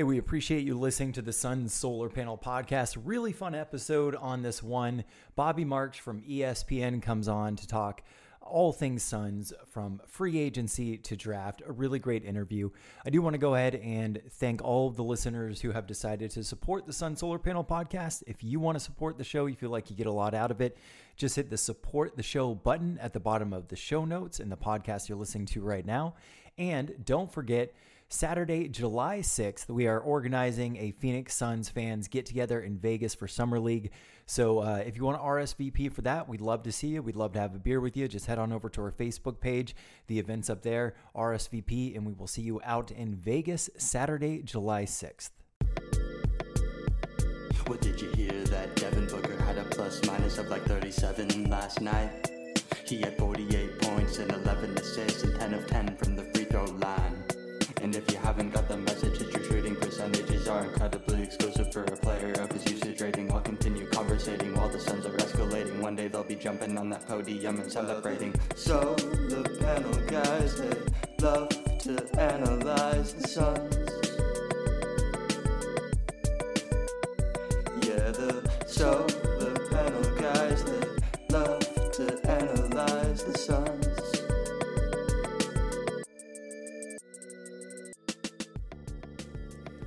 Hey, we appreciate you listening to the Sun Solar Panel podcast. Really fun episode on this one. Bobby Marks from ESPN comes on to talk all things Suns from free agency to draft. A really great interview. I do want to go ahead and thank all of the listeners who have decided to support the Sun Solar Panel podcast. If you want to support the show, you feel like you get a lot out of it, just hit the support the show button at the bottom of the show notes in the podcast you're listening to right now. And don't forget, Saturday, July 6th, we are organizing a Phoenix Suns fans get together in Vegas for Summer League. So uh, if you want to RSVP for that, we'd love to see you. We'd love to have a beer with you. Just head on over to our Facebook page. The event's up there, RSVP, and we will see you out in Vegas Saturday, July 6th. What did you hear that Devin Booker had a plus minus of like 37 last night? He had 48 points and 11 assists and 10 of 10 from the free throw line. And if you haven't got the message, his your shooting percentages are incredibly exclusive for a player of his usage rating. I'll continue conversating while the Suns are escalating. One day they'll be jumping on that podium and celebrating. So the panel guys, they love to analyze the Suns. Yeah, the so the panel guys, they love to analyze the Suns.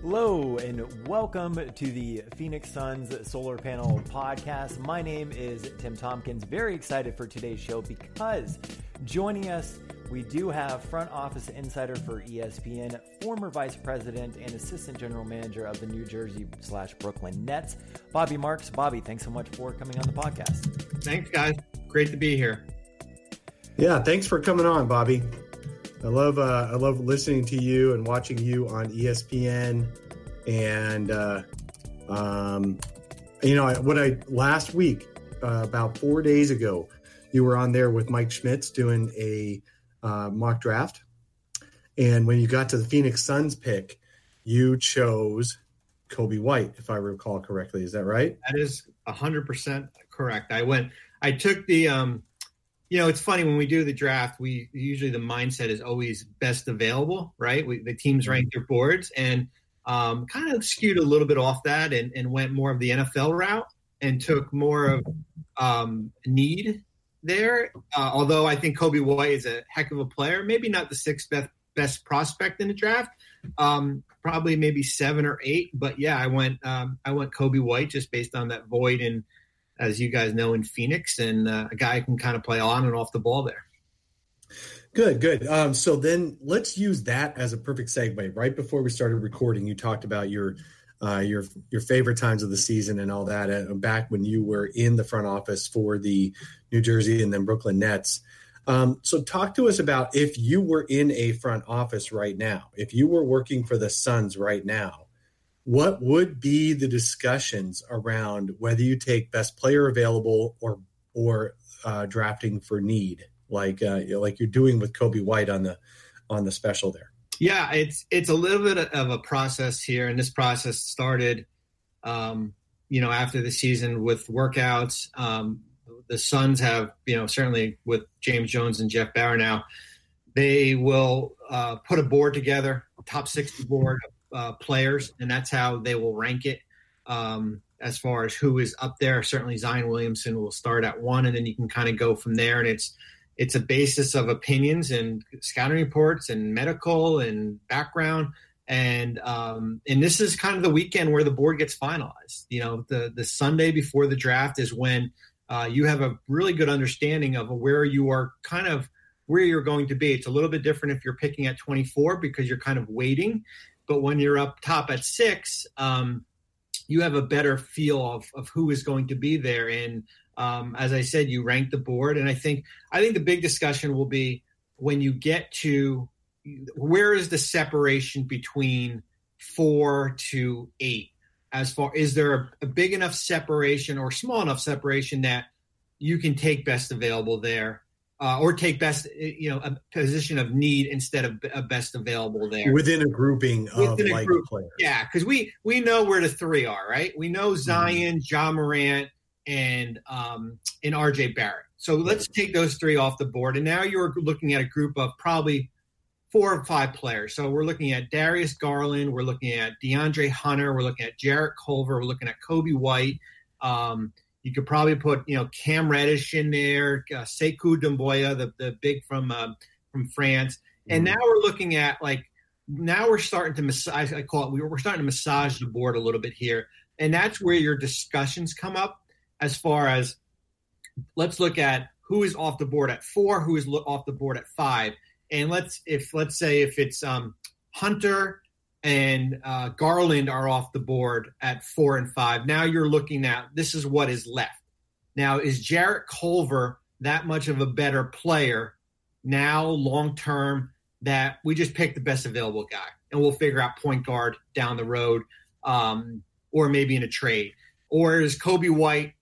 Hello and welcome to the Phoenix Suns Solar Panel podcast. My name is Tim Tompkins. Very excited for today's show because joining us, we do have front office insider for ESPN, former vice president and assistant general manager of the New Jersey slash Brooklyn Nets, Bobby Marks. Bobby, thanks so much for coming on the podcast. Thanks, guys. Great to be here. Yeah, thanks for coming on, Bobby. I love uh, I love listening to you and watching you on ESPN, and uh, um, you know what I last week uh, about four days ago, you were on there with Mike Schmitz doing a uh, mock draft, and when you got to the Phoenix Suns pick, you chose Coby White, if I recall correctly. Is that right? That is 100% correct. I went, I took the, um, you know, it's funny when we do the draft, we usually the mindset is always best available, right? We, the teams rank their boards and um, kind of skewed a little bit off that and, and went more of the NFL route and took more of um, need there. Uh, although I think Coby White is a heck of a player, maybe not the sixth best, best prospect in the draft. Um, probably maybe seven or eight, but yeah, I went um, I went Coby White just based on that void and as you guys know in Phoenix, and uh, a guy can kind of play on and off the ball there. Good, good. Um, so then let's use that as a perfect segue. Right before we started recording, you talked about your uh, your your favorite times of the season and all that. Uh, back when you were in the front office for the New Jersey and then Brooklyn Nets. Um, so talk to us about if you were in a front office right now, if you were working for the Suns right now, what would be the discussions around whether you take best player available or or uh, drafting for need, like uh, like you're doing with Coby White on the on the special there? Yeah, it's it's a little bit of a process here, and this process started, um, you know, after the season with workouts. Um, the Suns have, you know, certainly with James Jones and Jeff Bower now, they will uh, put a board together, top sixty board uh, players, and that's how they will rank it. Um, as far as who is up there, certainly Zion Williamson will start at one, and then you can kind of go from there. And it's it's a basis of opinions and scouting reports and medical and background. And um, and this is kind of the weekend where the board gets finalized. You know, the the Sunday before the draft is when uh, you have a really good understanding of where you are kind of where you're going to be. It's a little bit different if you're picking at 24 because you're kind of waiting. But when you're up top at six, um, you have a better feel of, of who is going to be there. And um, as I said, you rank the board. And I think I think the big discussion will be when you get to where is the separation between four to eight as far is there a, a, big enough separation or small enough separation that you can take best available there uh, or take best you know a position of need instead of a best available there within a grouping of Within like group. players. yeah because we we know where the three are right we know zion ja morant and um and rj barrett so let's take those three off the board and now you're looking at a group of probably four or five players. So we're looking at Darius Garland, we're looking at DeAndre Hunter, we're looking at Jarrett Culver, we're looking at Coby White. Um, you could probably put you know Cam Reddish in there, uh, Sekou Doumbouya, the the big from uh, from France, and mm-hmm. now we're looking at like now we're starting to massage. I call it we're starting to massage the board a little bit here, and that's where your discussions come up as far as let's look at who is off the board at four, who is off the board at five, and let's if let's say if it's um, Hunter and uh, Garland are off the board at four and five. Now you're looking at this is what is left. Now is Jarrett Culver that much of a better player now long term that we just pick the best available guy and we'll figure out point guard down the road um, or maybe in a trade or is Coby White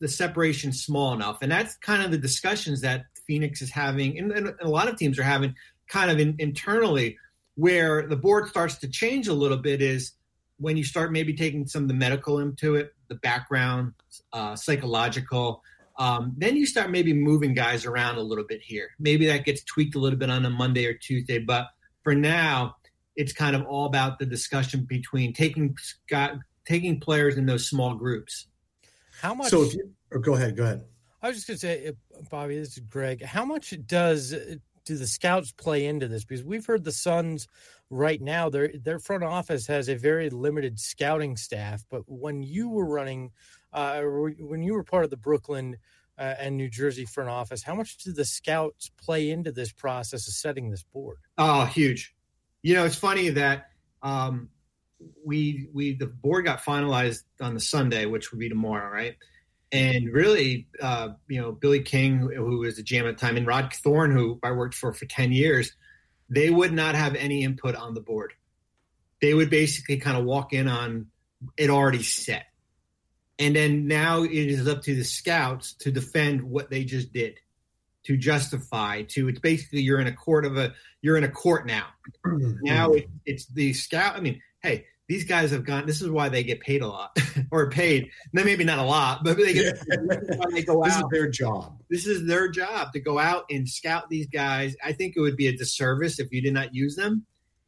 the separation small enough and that's kind of the discussions that Phoenix is having, and, and a lot of teams are having kind of in, internally, where the board starts to change a little bit is when you start maybe taking some of the medical into it, the background, uh, psychological. Um, then you start maybe moving guys around a little bit here. Maybe that gets tweaked a little bit on a Monday or Tuesday, but for now, it's kind of all about the discussion between taking taking players in those small groups. How much? So if you, go ahead, go ahead. I was just going to say, Bobby, this is Greg. How much does uh, do the scouts play into this? Because we've heard the Suns right now, their their front office has a very limited scouting staff. But when you were running, uh, when you were part of the Brooklyn uh, and New Jersey front office, how much did the scouts play into this process of setting this board? Oh, huge. You know, it's funny that um, we we the board got finalized on the Sunday, which would be tomorrow, right? And really, uh, you know, Billy King, who was a GM at the time, and Rod Thorn, who I worked for for ten years, they would not have any input on the board. They would basically kind of walk in on it already set, and then now it is up to the scouts to defend what they just did, to justify. To it's basically you're in a court of a you're in a court now. now it, it's the scout. I mean, hey, these guys have gone. This is why they get paid a lot, or paid. maybe not a lot, but they get. Yeah. they go this out. is their job. This is their job to go out and scout these guys. I think it would be a disservice if you did not use them.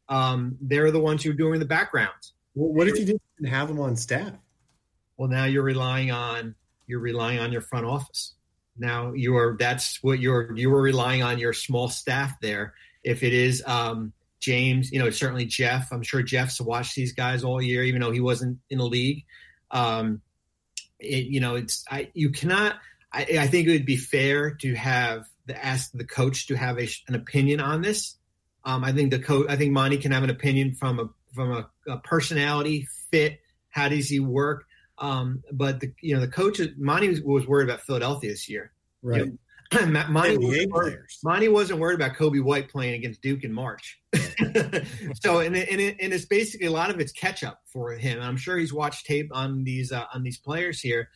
Um, they're the ones who are doing the backgrounds. Well, what if you didn't have them on staff? Well, now you're relying on you're relying on your front office. Now you're that's what you're you were relying on your small staff there. If it is um, James, you know, certainly Jeff. I'm sure Jeff's watched these guys all year, even though he wasn't in the league. Um, it, you know, it's I you cannot. I, I, think it would be fair to have the ask the coach to have a, an opinion on this. Um, I think the coach. I think Monty can have an opinion from a from a, a personality fit. How does he work? Um, but the you know the coach Monty was, was worried about Philadelphia this year. Right. You know, Monty, wasn't, Monty wasn't worried about Coby White playing against Duke in March. so, and, and, it, and it's basically a lot of it's catch up for him. I'm sure he's watched tape on these uh, on these players here,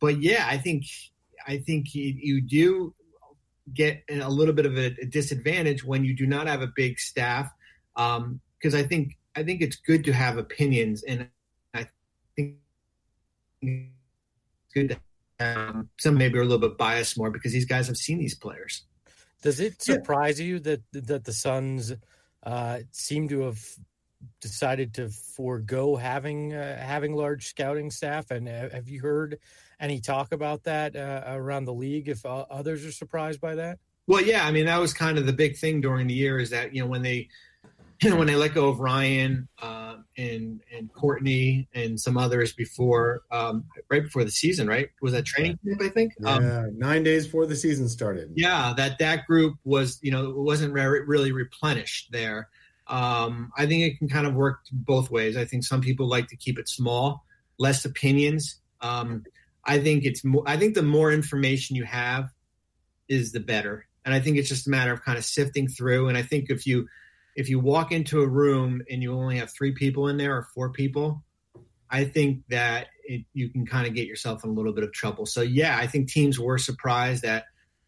but yeah, I think I think he, you do get a little bit of a, a, disadvantage when you do not have a big staff. Because um, I think I think it's good to have opinions, and I think it's good to um, some maybe are a little bit biased more because these guys have seen these players. Does it surprise yeah. you that that the Suns uh, seem to have decided to forego having uh, having large scouting staff? And uh, have you heard any talk about that uh, around the league? If uh, others are surprised by that? Well, yeah, I mean that was kind of the big thing during the year is that you know when they when they let go of Ryan uh, and and Courtney and some others before, um, right before the season, right? Was that training camp? I think. Yeah, um, nine days before the season started. Yeah, that that group was, you know, it wasn't re- really replenished there. Um, I think it can kind of work both ways. I think some people like to keep it small, less opinions. Um, I think it's more. I think the more information you have, is the better. And I think it's just a matter of kind of sifting through. And I think if you if you walk into a room and you only have three people in there or four people, I think that it, you can kind of get yourself in a little bit of trouble. So yeah, I think teams were surprised that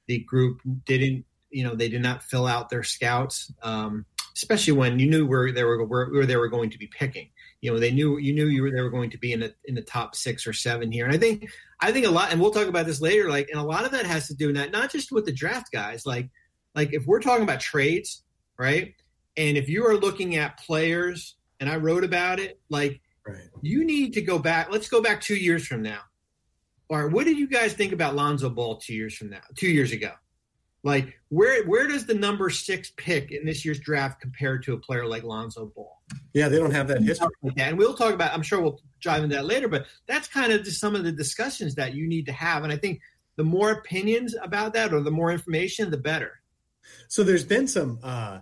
the group didn't, you know, they did not fill out their scouts, um, especially when you knew where they were where they were going to be picking. You know, they knew you knew you were they were going to be in the in the top six or seven here, and I think I think a lot, and we'll talk about this later. Like, and a lot of that has to do not not just with the draft guys. Like, like if we're talking about trades, right? And if you are looking at players, and I wrote about it, like Right. you need to go back. Let's go back two years from now. All right, what did you guys think about Lonzo Ball two years from now? Two years ago, like where where does the number six pick in this year's draft compare to a player like Lonzo Ball? Yeah, they don't have that history. And we'll talk about. I'm sure we'll dive into that later. But that's kind of just some of the discussions that you need to have. And I think the more opinions about that, or the more information, the better. So there's been some, uh,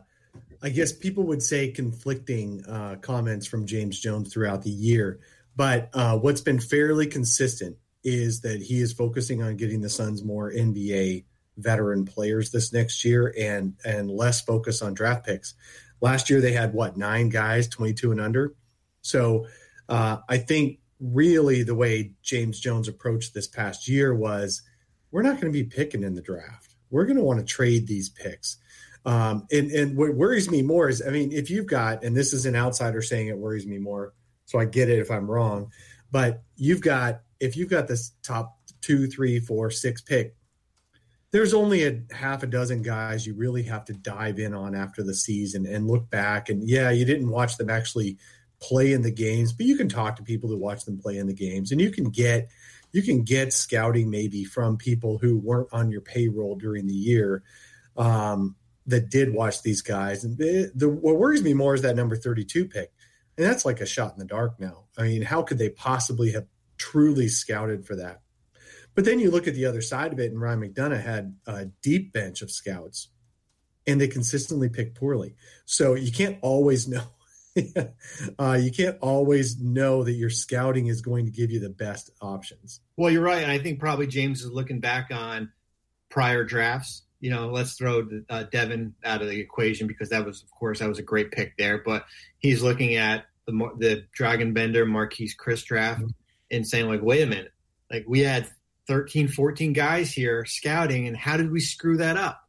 I guess people would say conflicting uh, comments from James Jones throughout the year. But uh, what's been fairly consistent is that he is focusing on getting the Suns more NBA veteran players this next year and and less focus on draft picks. Last year they had what nine guys, 22 and under. So uh, I think really the way James Jones approached this past year was we're not going to be picking in the draft. We're going to want to trade these picks. Um, and, and what worries me more is, I mean, if you've got, and this is an outsider saying it worries me more, so I get it if I'm wrong, but you've got, if you've got this top two, three, four, six pick, there's only a half a dozen guys you really have to dive in on after the season and look back. And yeah, you didn't watch them actually play in the games, but you can talk to people who watch them play in the games and you can get, you can get scouting maybe from people who weren't on your payroll during the year um, that did watch these guys. And the, the, what worries me more is that number 32 pick. And that's like a shot in the dark now. I mean, how could they possibly have truly scouted for that? But then you look at the other side of it, and Ryan McDonough had a deep bench of scouts, and they consistently pick poorly. So you can't always know. uh, you can't always know that your scouting is going to give you the best options. Well, you're right, and I think probably James is looking back on prior drafts. You know, let's throw uh, Devin out of the equation because that was, of course, that was a great pick there. But he's looking at the the Dragan Bender, Marquese Chriss draft, mm-hmm. and saying like, wait a minute, like we had 13, 14 guys here scouting, and how did we screw that up?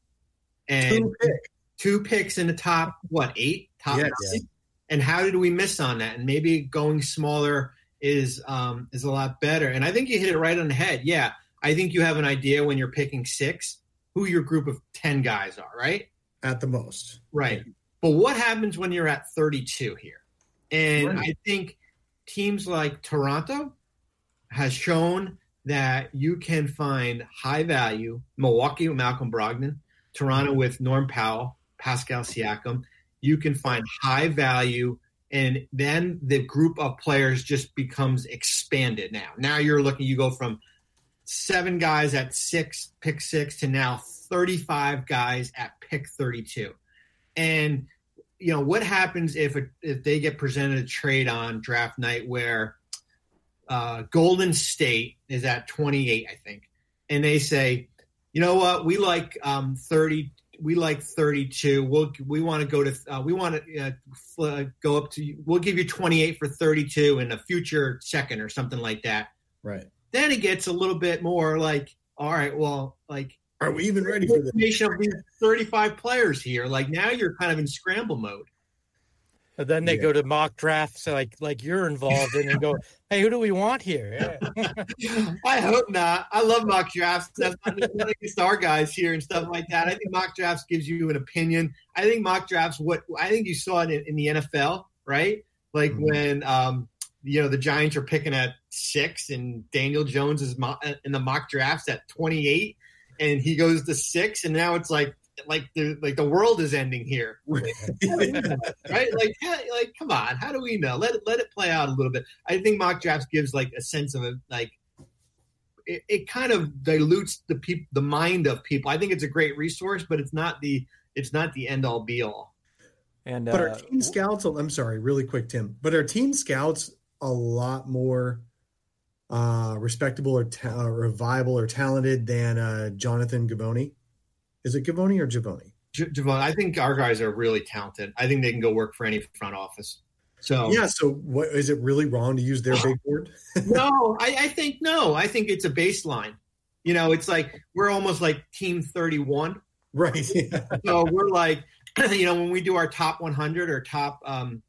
And two, pick. two picks in the top what eight, top yes. nine? and how did we miss on that? And maybe going smaller is um, is a lot better. And I think you hit it right on the head. Yeah, I think you have an idea when you're picking six who your group of ten guys are, right? At the most, right. But what happens when you're at 32 here? And right. I think teams like Toronto has shown that you can find high value. Milwaukee with Malcolm Brogdon, Toronto with Norm Powell, Pascal Siakam. You can find high value, and then the group of players just becomes expanded. Now, now you're looking. You go from seven guys at six, pick six, to now 35 guys at pick 32, and you know what happens if a, if they get presented a trade on draft night where uh, Golden State is at 28, I think, and they say, you know what, we like um, 30, we like 32. We'll we want to go to uh, we want to uh, fl- go up to we'll give you 28 for 32 in a future second or something like that. Right. Then it gets a little bit more like, all right, well, like. Are we even ready for this? Of these 35 players here. Like now you're kind of in scramble mode. And then they yeah. go to mock drafts like like you're involved in and go, hey, who do we want here? Yeah. I hope not. I love mock drafts. That's not against our guys here and stuff like that. I think mock drafts gives you an opinion. I think mock drafts. What I think you saw it in, in the NFL, right? Like mm-hmm. when um, you know the Giants are picking at six, and Daniel Jones is mo- in the mock drafts at twenty eight, and he goes to six, and now it's like like the like the world is ending here, right? Like, like come on, how do we know? Let it let it play out a little bit. I think mock drafts gives like a sense of a, like it, it kind of dilutes the people, the mind of people. I think it's a great resource, but it's not the it's not the end all be all. And but uh, our team scouts, I'm sorry, really quick, Tim. But our team scouts a lot more uh, respectable or, ta- or viable or talented than uh, Jonathan Givony. Is it Givony or Givony? Givony. I think our guys are really talented. I think they can go work for any front office. So yeah. So what is it really wrong to use their big board? no, I, I think no. I think it's a baseline. You know, it's like we're almost like team thirty-one. Right. Yeah. so we're like, you know, when we do our top 100 or top um,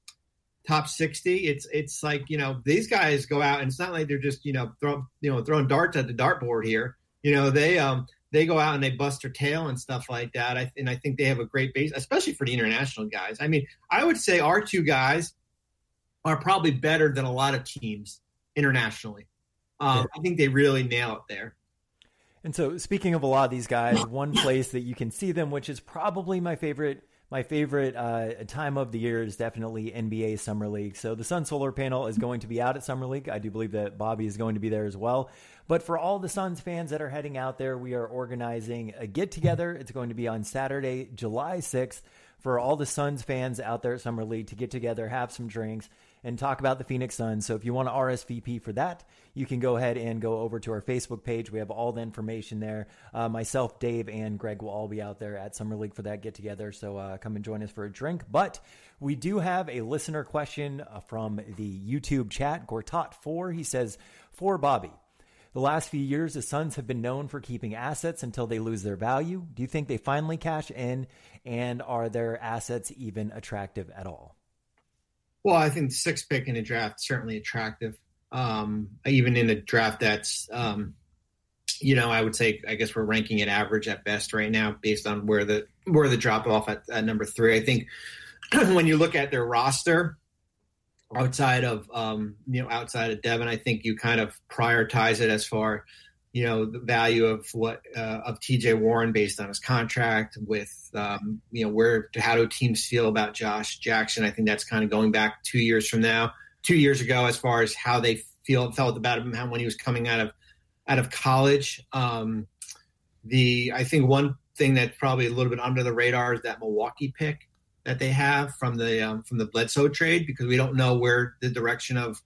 top 60, it's it's like you know these guys go out and it's not like they're just you know throw you know throwing darts at the dartboard here. You know they um they go out and they bust their tail and stuff like that. I, and I think they have a great base, especially for the international guys. I mean, I would say our two guys are probably better than a lot of teams internationally. Um, I think they really nail it there. And so, speaking of a lot of these guys, one place that you can see them, which is probably my favorite, my favorite uh, time of the year, is definitely NBA Summer League. So the Sun Solar Panel is going to be out at Summer League. I do believe that Bobby is going to be there as well. But for all the Suns fans that are heading out there, we are organizing a get together. It's going to be on Saturday, July sixth, for all the Suns fans out there at Summer League to get together, have some drinks and talk about the Phoenix Suns. So if you want to RSVP for that, you can go ahead and go over to our Facebook page. We have all the information there. Uh, myself, Dave, and Greg will all be out there at Summer League for that get together. So uh, come and join us for a drink. But we do have a listener question uh, from the YouTube chat. Gortat4, he says, For Bobby, the last few years, the Suns have been known for keeping assets until they lose their value. Do you think they finally cash in? And are their assets even attractive at all? Well, I think the sixth pick in the draft certainly attractive. Um, even in a draft that's, um, you know, I would say, I guess we're ranking it average at best right now, based on where the where the drop off at, at number three. I think when you look at their roster, outside of um, you know outside of Devin, I think you kind of prioritize it as far you know the value of what uh, of TJ Warren based on his contract with um, you know where how do teams feel about Josh Jackson? I think that's kind of going back two years from now, two years ago, as far as how they feel felt about him when he was coming out of out of college. Um, the I think one thing that's probably a little bit under the radar is that Milwaukee pick that they have from the um, from the Bledsoe trade because we don't know where the direction of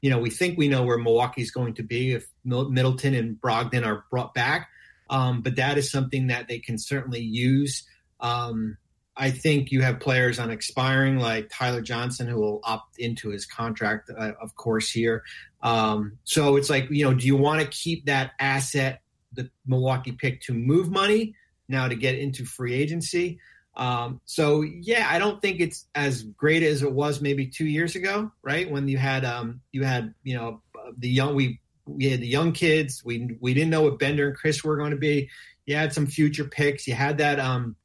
you know we think we know where Milwaukee's going to be if Middleton and Brogdon are brought back, um, but that is something that they can certainly use. Um, I think you have players on expiring like Tyler Johnson who will opt into his contract, uh, of course, here. Um, so it's like, you know, do you want to keep that asset, the Milwaukee pick, to move money now to get into free agency? Um, so yeah, I don't think it's as great as it was maybe two years ago, right? When you had um, you had you know the young we we had the young kids. We we didn't know what Bender and Chriss were going to be. You had some future picks. You had that um,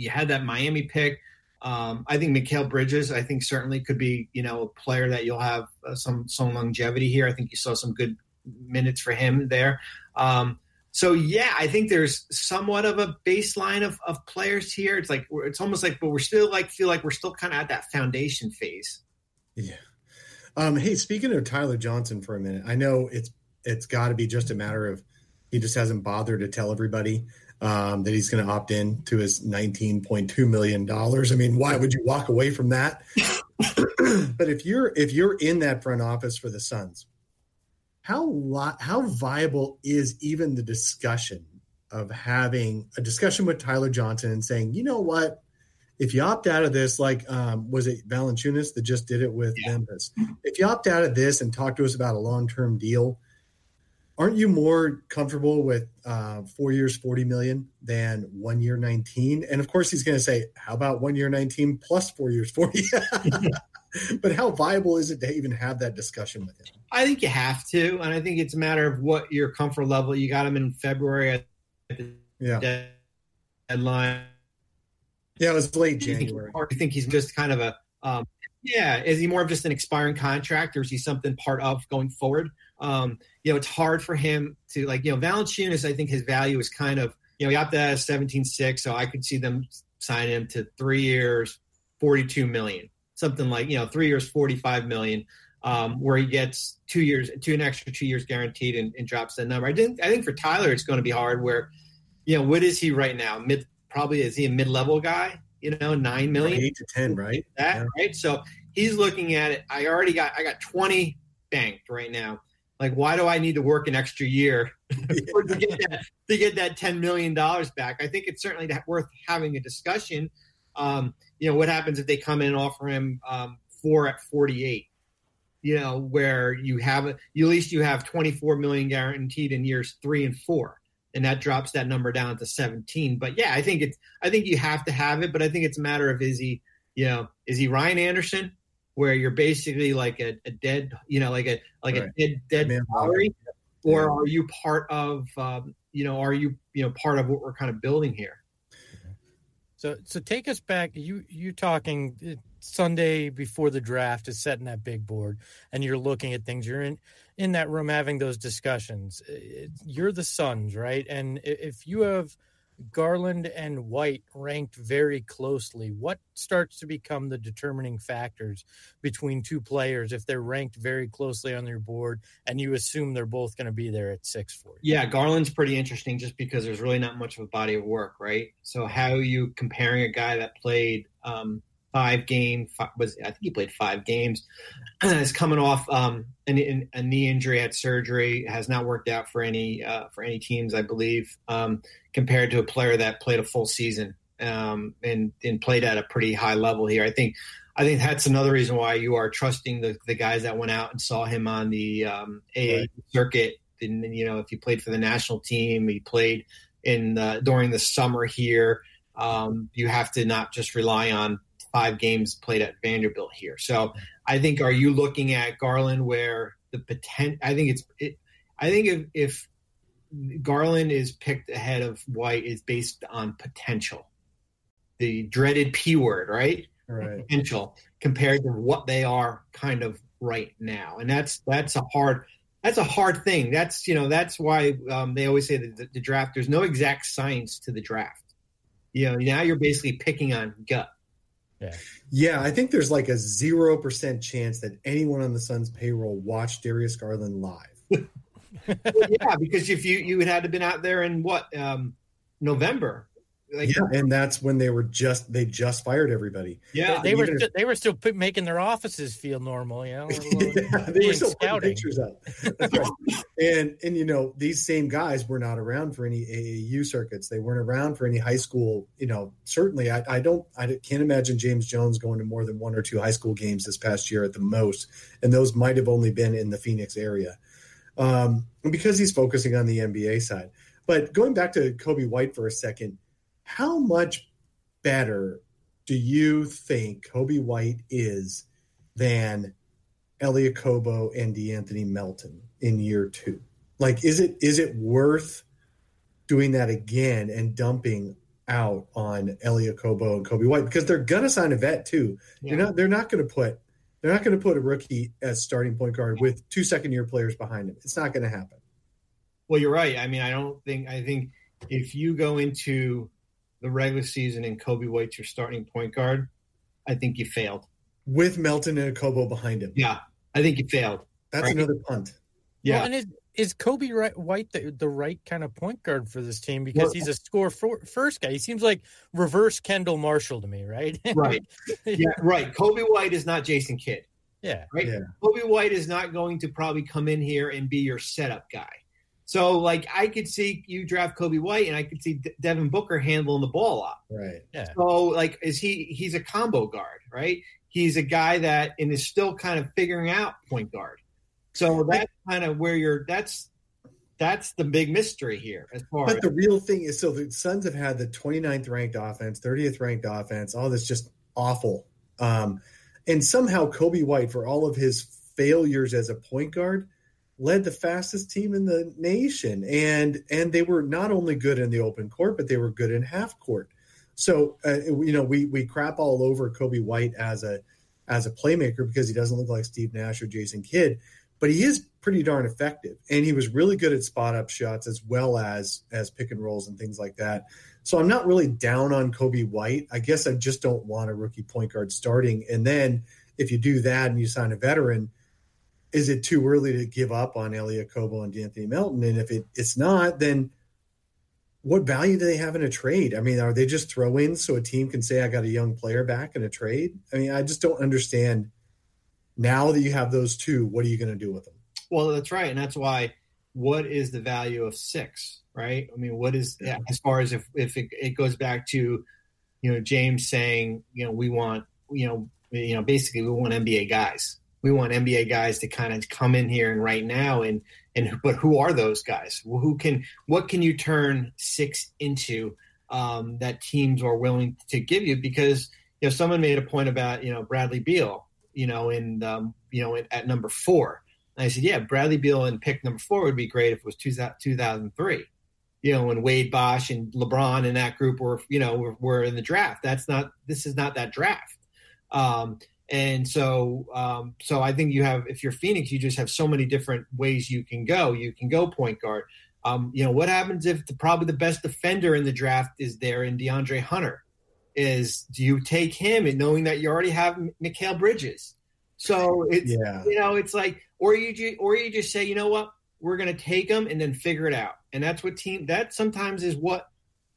you had that Miami pick. Um, I think Mikal Bridges, I think certainly could be, you know, a player that you'll have uh, some some longevity here. I think you saw some good minutes for him there. Um, so yeah, I think there's somewhat of a baseline of, of players here. It's like it's almost like, but we're still like feel like we're still kind of at that foundation phase. Yeah. Um, hey, speaking of Tyler Johnson for a minute, I know it's it's got to be just a matter of he just hasn't bothered to tell everybody um, that he's going to opt in to his $19.2 million. I mean, why would you walk away from that? but if you're if you're in that front office for the Suns, how lo- how viable is even the discussion of having a discussion with Tyler Johnson and saying, you know what, if you opt out of this, like um, was it Valanciunas that just did it with yeah. Memphis? If you opt out of this and talk to us about a long term deal, aren't you more comfortable with uh, four years, 40 million than one year, 19? And of course, he's going to say, how about one year, 19 plus four years, 40? but how viable is it to even have that discussion with him? I think you have to. And I think it's a matter of what your comfort level. You got him in February at the yeah. deadline. Yeah, it was late January. Or do think he's just kind of a, um, yeah, is he more of just an expiring contract or is he something part of going forward? Um, you know, it's hard for him to like, you know, Valanciunas, I think his value is kind of, you know, he opted out 17-6, so I could see them sign him to three years, 42 million, something like, you know, three years, 45 million, um, where he gets two years, two an extra two years guaranteed and, and drops that number. I think, I think for Tyler, it's going to be hard where, you know, what is he right now? Mid, probably is he a mid-level guy? You know, nine million, eight to ten, right? That yeah. right. So he's looking at it. I already got, I got twenty banked right now like, why do I need to work an extra year to get that to get that ten million dollars back? I think it's certainly worth having a discussion. Um, you know, what happens if they come in and offer him um, four at forty eight? You know, where you have at least you have twenty four million guaranteed in years three and four, and that drops that number down to seventeen. But yeah, I think it's I think you have to have it, but I think it's a matter of is he you know is he Ryan Anderson? Where you're basically like a, a dead, you know, like a like right. a dead dead salary, or are you part of, um, you know, are you you know part of what we're kind of building here. So so take us back. You you talking uh, Sunday before the draft is setting that big board, and you're looking at things. You're in in that room having those discussions. Uh, you're the Suns, right? And if you have Garland and White ranked very closely. What starts to become the determining factors between two players if they're ranked very closely on your board and you assume they're both going to be there at six for you? Yeah, Garland's pretty interesting just because there's really not much of a body of work, right? So how are you comparing a guy that played um, five game five, was I think he played five games. is coming off um, an, a knee injury, had surgery, has not worked out for any uh, for any teams, I believe. Um, compared to a player that played a full season um, and and played at a pretty high level here, I think. I think that's another reason why you are trusting the, the guys that went out and saw him on the um, AA right. circuit. And you know, if he played for the national team, he played in the, during the summer here. Um, you have to not just rely on five games played at Vanderbilt here. So I think are you looking at Garland where the potential? I think it's. It, I think if, if Garland is picked ahead of White is based on potential, the dreaded P word, right? Right. Potential compared to what they are kind of right now, and that's that's a hard that's a hard thing. That's you know that's why um, they always say that the, the draft there's no exact science to the draft. You know now you're basically picking on gut. Yeah. Yeah, I think there's like a 0% chance that anyone on the Suns payroll watched Darius Garland live. well, yeah, because if you you had to have been out there in what um November like, yeah, and that's when they were just they just fired everybody. Yeah, they, they were still, they were still put, making their offices feel normal. You know, yeah, they were still scouting. pictures up. Right. and and you know these same guys were not around for any AAU circuits. They weren't around for any high school. You know, certainly I, I don't I can't imagine James Jones going to more than one or two high school games this past year at the most, and those might have only been in the Phoenix area, um, because he's focusing on the NBA side. But going back to Coby White for a second how much better do you think Coby White is than Elie Okobo and De'Anthony Melton in year two? Like, is it is it worth doing that again and dumping out on Elie Okobo and Coby White because they're gonna sign a vet too. Yeah. They're not they're not gonna put they're not gonna put a rookie as starting point guard with two second year players behind him. It's not gonna happen. Well, you're right. I mean, I don't think I think if you go into the regular season and Coby White's your starting point guard, I think you failed. With Melton and Kobo behind him. Yeah, I think you failed. That's right? another punt. Yeah. Well, and is, is Coby White the, the right kind of point guard for this team? Because well, he's a score for, first guy. He seems like reverse Kendall Marshall to me, right? right. Yeah, right. Coby White is not Jason Kidd. Yeah. Right. Yeah. Coby White is not going to probably come in here and be your setup guy. So, like, I could see you draft Coby White, and I could see De- Devin Booker handling the ball up. Right. Yeah. So, like, is he? He's a combo guard, right? He's a guy that and is still kind of figuring out point guard. So that's kind of where you're. That's that's the big mystery here. As far but as, the real thing is, so the Suns have had the 29th ranked offense, 30th ranked offense, all this just awful. Um, and somehow Coby White, for all of his failures as a point guard led the fastest team in the nation. And and they were not only good in the open court but they were good in half court. So uh, you know we we crap all over Coby White as a as a playmaker because he doesn't look like Steve Nash or Jason Kidd but he is pretty darn effective. And he was really good at spot up shots as well as as pick and rolls and things like that. So I'm not really down on Coby White. I guess I just don't want a rookie point guard starting. And then if you do that and you sign a veteran is it too early to give up on Elie Okobo and Anthony Melton? And if it, it's not, then what value do they have in a trade? I mean, are they just throw ins so a team can say, I got a young player back in a trade? I mean, I just don't understand. Now that you have those two, what are you going to do with them? Well, that's right. And that's why what is the value of six, right? I mean, what is, yeah. as far as if, if it, it goes back to, you know, James saying, you know, we want, you know, you know, basically we want NBA guys we want NBA guys to kind of come in here and right now and and but who are those guys? Well, Who can what can you turn six into um, that teams are willing to give you? Because you know someone made a point about you know Bradley Beal, you know, in um, you know at number four. And I said, yeah, Bradley Beal in pick number four would be great if it was 2003. you know, when Wade Bosh and LeBron and that group were, you know, were, were in the draft. That's not. This is not that draft. Um, and so, um, so I think you have, if you're Phoenix, you just have so many different ways you can go. You can go point guard. Um, you know, what happens if the, probably the best defender in the draft is there in DeAndre Hunter? Is do you take him and knowing that you already have Mikal Bridges? So it's yeah. you know it's like or you or you just say you know what we're going to take them and then figure it out, and that's what team that sometimes is what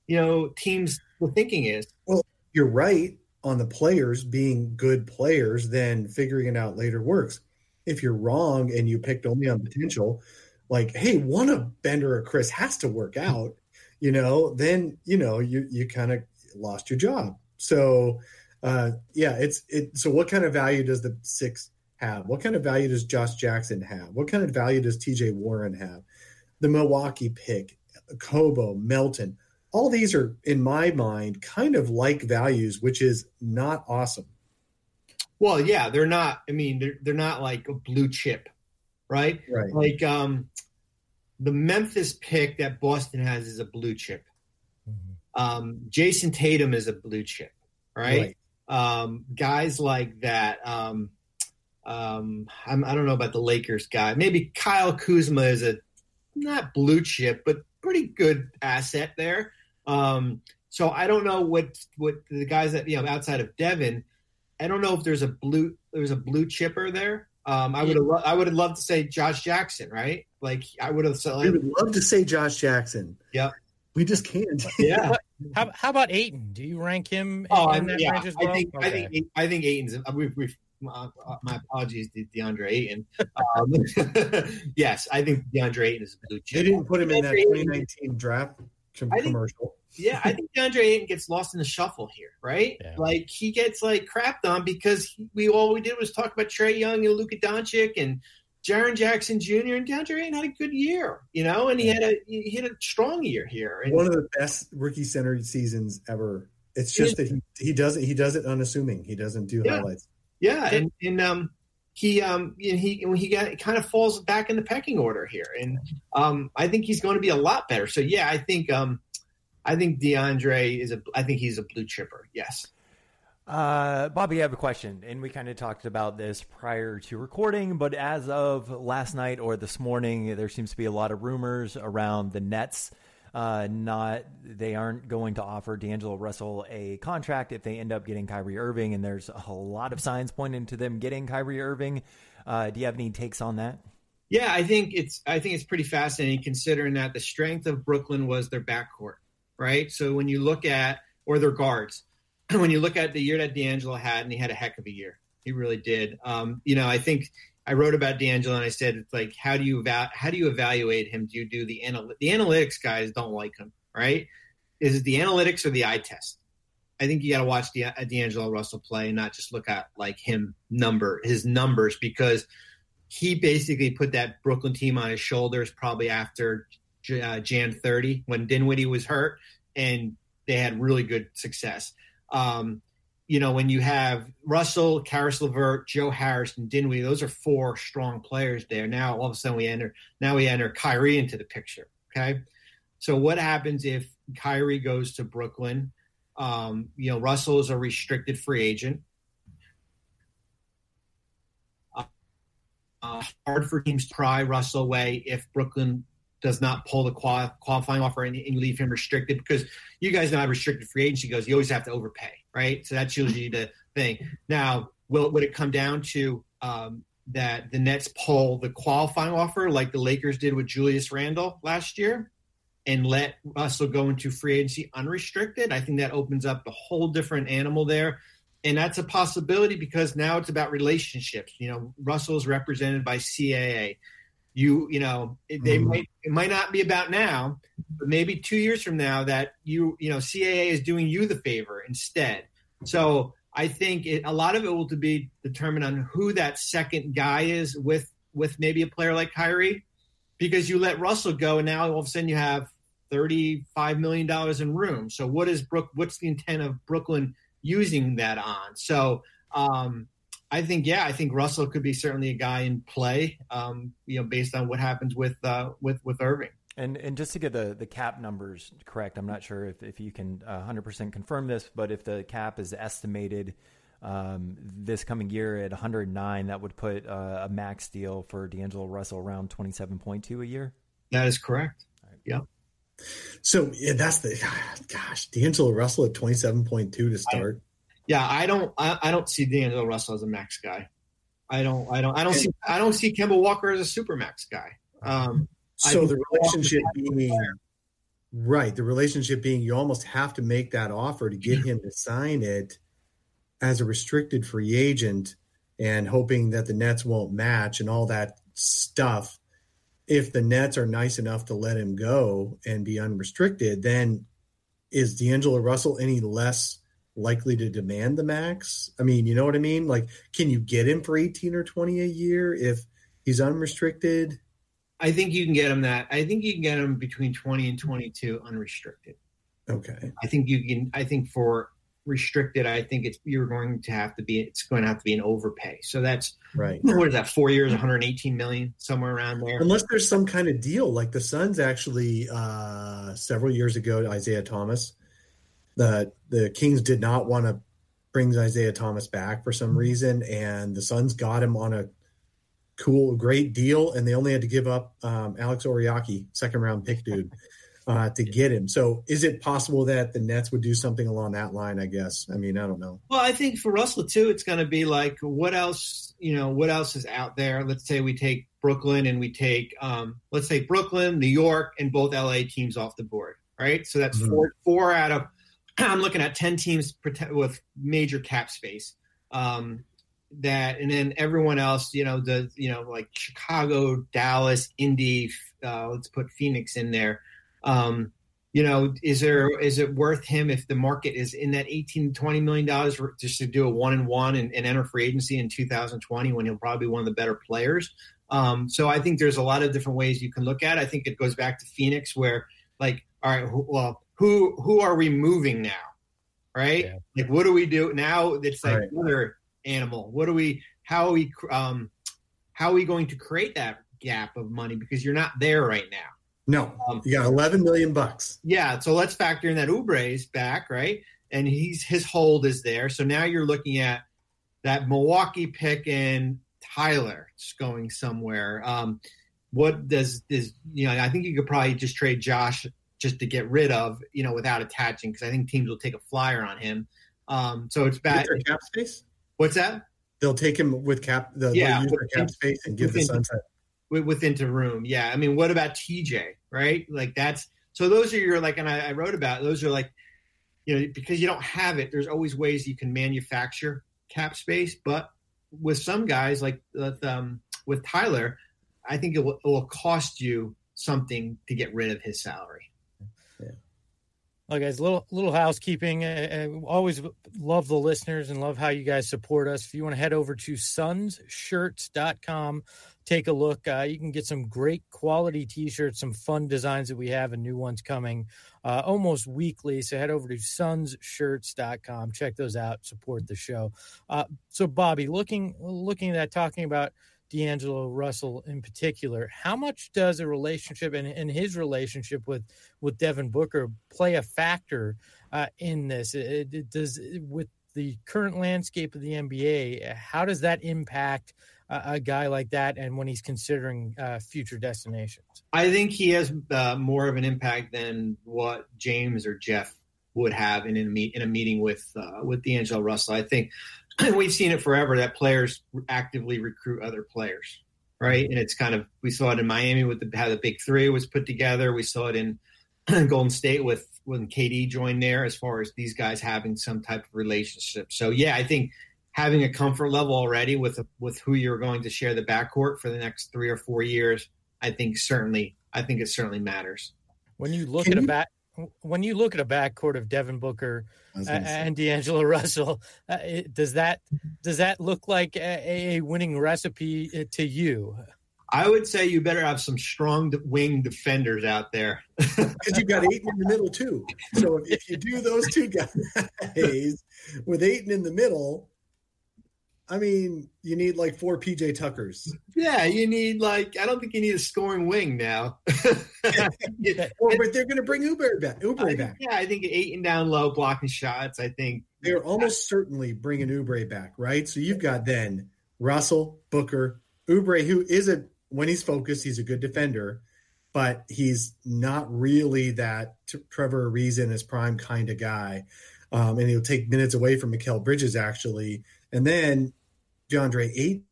you know teams the thinking is. Well, you're right on the players being good players, then figuring it out later works. If you're wrong and you picked only on potential, like, hey, one of Bender or Chriss has to work out, you know, then you know you you kind of lost your job. So uh, yeah, it's it. So what kind of value does the six have? What kind of value does Josh Jackson have? What kind of value does T.J. Warren have? The Milwaukee pick, Kobo, Melton all these are in my mind kind of like values which is not awesome. Well yeah they're not i mean they're, they're not like a blue chip right? Right. Like um the memphis pick that boston has is a blue chip. Mm-hmm. um jayson tatum is a blue chip right, right. um guys like that um um I'm, i don't know about the lakers guy. Maybe kyle kuzma is a not blue chip but pretty good asset there um, so I don't know what what the guys that you know outside of Devin, I don't know if there's a blue there's a blue chipper there. Um, I would have I would have loved to say Josh Jackson, right? Like I would have said. Like, we would love to say Josh Jackson. Yeah, we just can't. Yeah. how, how about Ayton? Do you rank him? Oh, in that yeah. Well? I think okay. I think I think Ayton's. Uh, we've, we've uh, my apologies to DeAndre Ayton. Um, yes, I think DeAndre Ayton is a blue chip. They didn't put him in that 2019 draft commercial. Think, yeah, I think DeAndre Ayton gets lost in the shuffle here, right? Yeah. Like he gets like crapped on because we all we did was talk about Trae Young and Luka Doncic and Jaren Jackson Jr. and DeAndre Ayton had a good year, you know, and he had a he had a strong year here. And, One of the best rookie center seasons ever. It's just that he, he does it he does it unassuming. He doesn't do yeah. highlights. Yeah, and, and um he um he he got kind of falls back in the pecking order here, and um I think he's going to be a lot better. So yeah, I think um I think DeAndre is a I think he's a blue chipper. Yes. Uh, Bobby, I have a question, and we kind of talked about this prior to recording, but as of last night or this morning, there seems to be a lot of rumors around the Nets. Uh, not they aren't going to offer D'Angelo Russell a contract if they end up getting Kyrie Irving, and there's a lot of signs pointing to them getting Kyrie Irving. Uh, do you have any takes on that? Yeah, I think it's I think it's pretty fascinating considering that the strength of Brooklyn was their backcourt, right? So when you look at or their guards, when you look at the year that D'Angelo had, and he had a heck of a year, he really did. Um, you know, I think I wrote about D'Angelo and I said, it's like, how do you eva- how do you evaluate him? Do you do the anal- the analytics guys don't like him, right? Is it the analytics or the eye test? I think you got to watch the uh, D'Angelo Russell play and not just look at like him number his numbers because he basically put that Brooklyn team on his shoulders probably after uh, Jan 30 when Dinwiddie was hurt and they had really good success. Um, you know, when you have Russell, Caris LeVert, Joe Harris, and Dinwiddie, those are four strong players there. Now all of a sudden we enter now we enter Kyrie into the picture. Okay. So what happens if Kyrie goes to Brooklyn? Um, you know, Russell is a restricted free agent. Uh, hard for teams to pry Russell away if Brooklyn does not pull the qual- qualifying offer and, and, leave him restricted because you guys know how restricted free agency goes. You always have to overpay, right? So that's usually the thing. Now, will would it come down to um, that the Nets pull the qualifying offer like the Lakers did with Julius Randle last year? And let Russell go into free agency unrestricted. I think that opens up a whole different animal there and that's a possibility because now it's about relationships. You know, Russell is represented by CAA you you know they mm might it might not be about now but maybe two years from now that you you know caa is doing you the favor instead. So i think it, a lot of it will to be determined on who that second guy is with with maybe a player like Kyrie. Because you let Russell go and now all of a sudden you have 35 million dollars in room. So what is Brook what's the intent of Brooklyn using that on? So um I think yeah, I think Russell could be certainly a guy in play. Um, you know, based on what happens with uh, with with Irving. And and just to get the, the cap numbers correct, I'm not sure if, if you can 100% confirm this, but if the cap is estimated um, this coming year at 109, that would put uh, a max deal for D'Angelo Russell around 27.2 a year. That is correct. Right. Yeah. So yeah, that's the gosh, D'Angelo Russell at 27.2 to start. I, yeah, I don't I, I don't see D'Angelo Russell as a max guy. I don't I don't I don't see I don't see Kemba Walker as a super max guy. Um, so the relationship being right, the relationship being you almost have to make that offer to get him to sign it as a restricted free agent and hoping that the Nets won't match and all that stuff. If the Nets are nice enough to let him go and be unrestricted, then is D'Angelo Russell any less likely to demand the max? I mean, you know what I mean? Like, can you get him for 18 or 20 a year if he's unrestricted? I think you can get him that. I think you can get him between 20 and 22 unrestricted. Okay. I think you can, I think for restricted, I think it's, you're going to have to be, it's going to have to be an overpay. So that's, right. What is that? Four years, 118 million, somewhere around there. Unless there's some kind of deal like the Suns actually, uh, several years ago, Isaiah Thomas, the, the Kings did not want to bring Isaiah Thomas back for some reason. And the Suns got him on a, cool, great deal, and they only had to give up um, Alex Oriakhi, second round pick dude, uh, to get him. So, is it possible that the Nets would do something along that line? I guess. I mean, I don't know. Well, I think for Russell too, it's going to be like, what else? You know, what else is out there? Let's say we take Brooklyn and we take, um, let's say Brooklyn, New York, and both LA teams off the board, right? So that's mm-hmm. four four out of. I'm looking at ten teams with major cap space. Um, that and then everyone else you know the you know like chicago dallas indy uh, let's put phoenix in there um, you know is there is it worth him if the market is in that 18 20 million dollars just to do a one and one and enter free agency in 2020 when he'll probably be one of the better players um, so i think there's a lot of different ways you can look at it. i think it goes back to phoenix where like all right well who who are we moving now right yeah. like what do we do now it's like right animal? What are we? How are we? Um, how are we going to create that gap of money because you're not there right now? No, um, you got 11 million bucks. Yeah, so let's factor in that Oubre's back, right? And he's his hold is there. So now you're looking at that Milwaukee pick and Tyler going somewhere. Um, what does this? You know, I think you could probably just trade Josh just to get rid of, you know, without attaching because I think teams will take a flyer on him. Um, so it's bad. Cap space. What's that? They'll take him with cap the yeah, use their cap space and give the sunset with, within the room. Yeah, I mean, what about TJ? Right, like that's so. Those are your like, and I, I wrote about those are like, you know, because you don't have it. There's always ways you can manufacture cap space, but with some guys like with, um, with Tyler, I think it will, it will cost you something to get rid of his salary. Well, guys, little little housekeeping. Uh, always love the listeners and love how you guys support us. If you want to head over to sunsshirts.com, take a look. Uh, you can get some great quality t-shirts, some fun designs that we have, and new ones coming uh, almost weekly. So head over to sunsshirts.com, check those out, support the show. Uh, so, Bobby, looking looking at that, talking about D'Angelo Russell in particular. How much does a relationship and, and his relationship with with Devin Booker play a factor uh, in this? It, it does with the current landscape of the NBA. How does that impact a, a guy like that, and when he's considering uh, future destinations? I think he has uh, more of an impact than what James or Jeff would have in, in, a, meet, in a meeting with uh, with D'Angelo Russell. I think we've seen it forever that players actively recruit other players, right? And it's kind of we saw it in Miami with the, how the Big Three was put together. We saw it in Golden State with when KD joined there, as far as these guys having some type of relationship. So yeah, I think having a comfort level already with with who you're going to share the backcourt for the next three or four years, I think certainly I think it certainly matters. When you look Can at you, a back when you look at a backcourt of Devin Booker and D'Angelo Russell, uh, does that does that look like a, a, winning recipe uh, to you? I would say you better have some strong wing defenders out there because you've got Ayton in the middle too. So if, if you do those two guys with Ayton in the middle, I mean, you need like four PJ Tuckers. Yeah, you need like I don't think you need a scoring wing now. well, but they're going to bring Oubre back. Oubre back. Yeah, I think Ayton down low blocking shots. I think they're almost certainly bringing Oubre back, right? So you've got then Russell Booker, Oubre, who is a when he's focused, he's a good defender, but he's not really that Trevor in his prime kind of guy. Um, and he'll take minutes away from Mikal Bridges actually, and then DeAndre Ayton.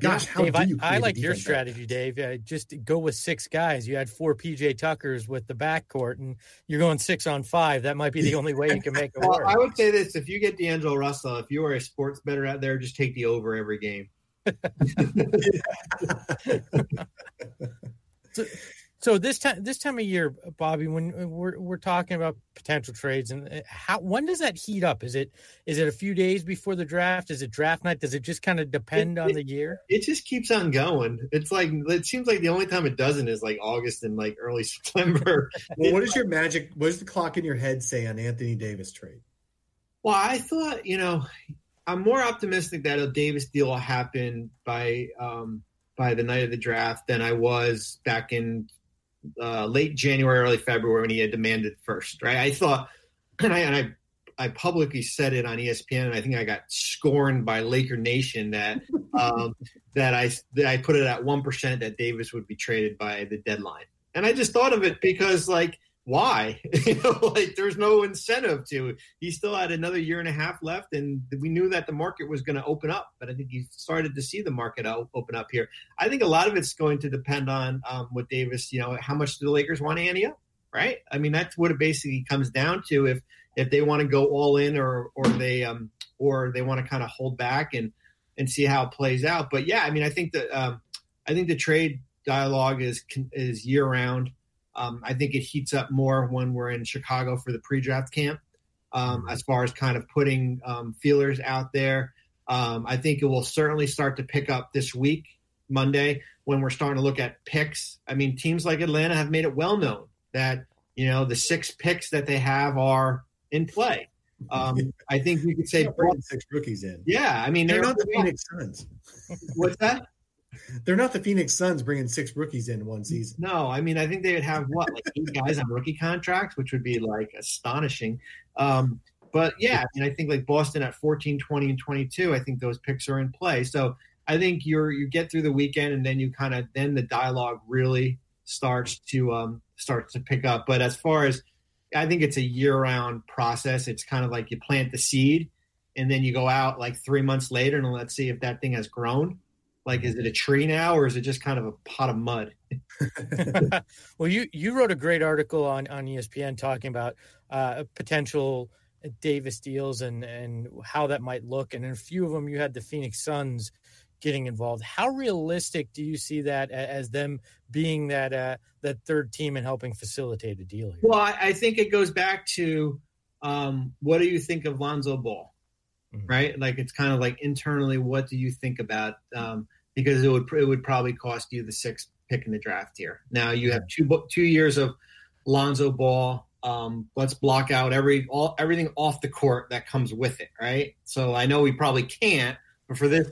Gosh, how Dave, do you? I, I like your strategy, Dave. Uh, just go with six guys. You had four PJ Tuckers with the backcourt, and you're going six on five. That might be the only way you can make it well, work. I would say this: if you get D'Angelo Russell, if you are a sports bettor out there, just take the over every game. so, so this time, this time of year, Bobby, when we're we're talking about potential trades, and uh, how when does that heat up? Is it is it a few days before the draft? Is it draft night? Does it just kind of depend it, on it, the year? It just keeps on going. It's like it seems like the only time it doesn't is like August and like early September. well, what does your magic? What does the clock in your head say on Anthony Davis trade? Well, I thought you know I'm more optimistic that a Davis deal will happen by um, by the night of the draft than I was back in uh, late January, early February when he had demanded first. Right? I thought, and I and I. I publicly said it on ESPN, and I think I got scorned by Laker Nation that um, that I that I put it at one percent that Davis would be traded by the deadline, and I just thought of it because like why? you know, like there's no incentive to. He still had another year and a half left, and we knew that the market was going to open up. But I think you started to see the market open up here. I think a lot of it's going to depend on um, what Davis. You know, how much do the Lakers want up? Right. I mean, that's what it basically comes down to. If if they want to go all in, or or they um or they want to kind of hold back and and see how it plays out. But yeah, I mean, I think that um, I think the trade dialogue is is year round. Um, I think it heats up more when we're in Chicago for the pre-draft camp, um, as far as kind of putting um, feelers out there. Um, I think it will certainly start to pick up this week, Monday, when we're starting to look at picks. I mean, teams like Atlanta have made it well known that you know the six picks that they have are in play. Um, I think we could say six rookies in. Yeah, I mean they're, they're not the Phoenix Suns. What's that? They're not the Phoenix Suns bringing six rookies in one season. No, I mean I think they would have what like eight guys on rookie contracts, which would be like astonishing. Um, but yeah, I mean I think like Boston at 14, 20, and 22, I think those picks are in play. So I think you're you get through the weekend and then you kind of then the dialogue really starts to um starts to pick up. But as far as I think it's a year-round process. It's kind of like you plant the seed, and then you go out like three months later, and let's see if that thing has grown. Like, is it a tree now, or is it just kind of a pot of mud? well, you you wrote a great article on on ESPN talking about uh, potential Davis deals and and how that might look, and in a few of them, you had the Phoenix Suns getting involved. How realistic do you see that as them being that uh, that third team and helping facilitate a deal here? Well, I, I think it goes back to um, what do you think of Lonzo Ball, mm-hmm. right? Like it's kind of like internally, what do you think about? Um, because it would it would probably cost you the sixth pick in the draft here. Now you have two two years of Lonzo Ball. Um, let's block out every all everything off the court that comes with it, right? So I know we probably can't, but for this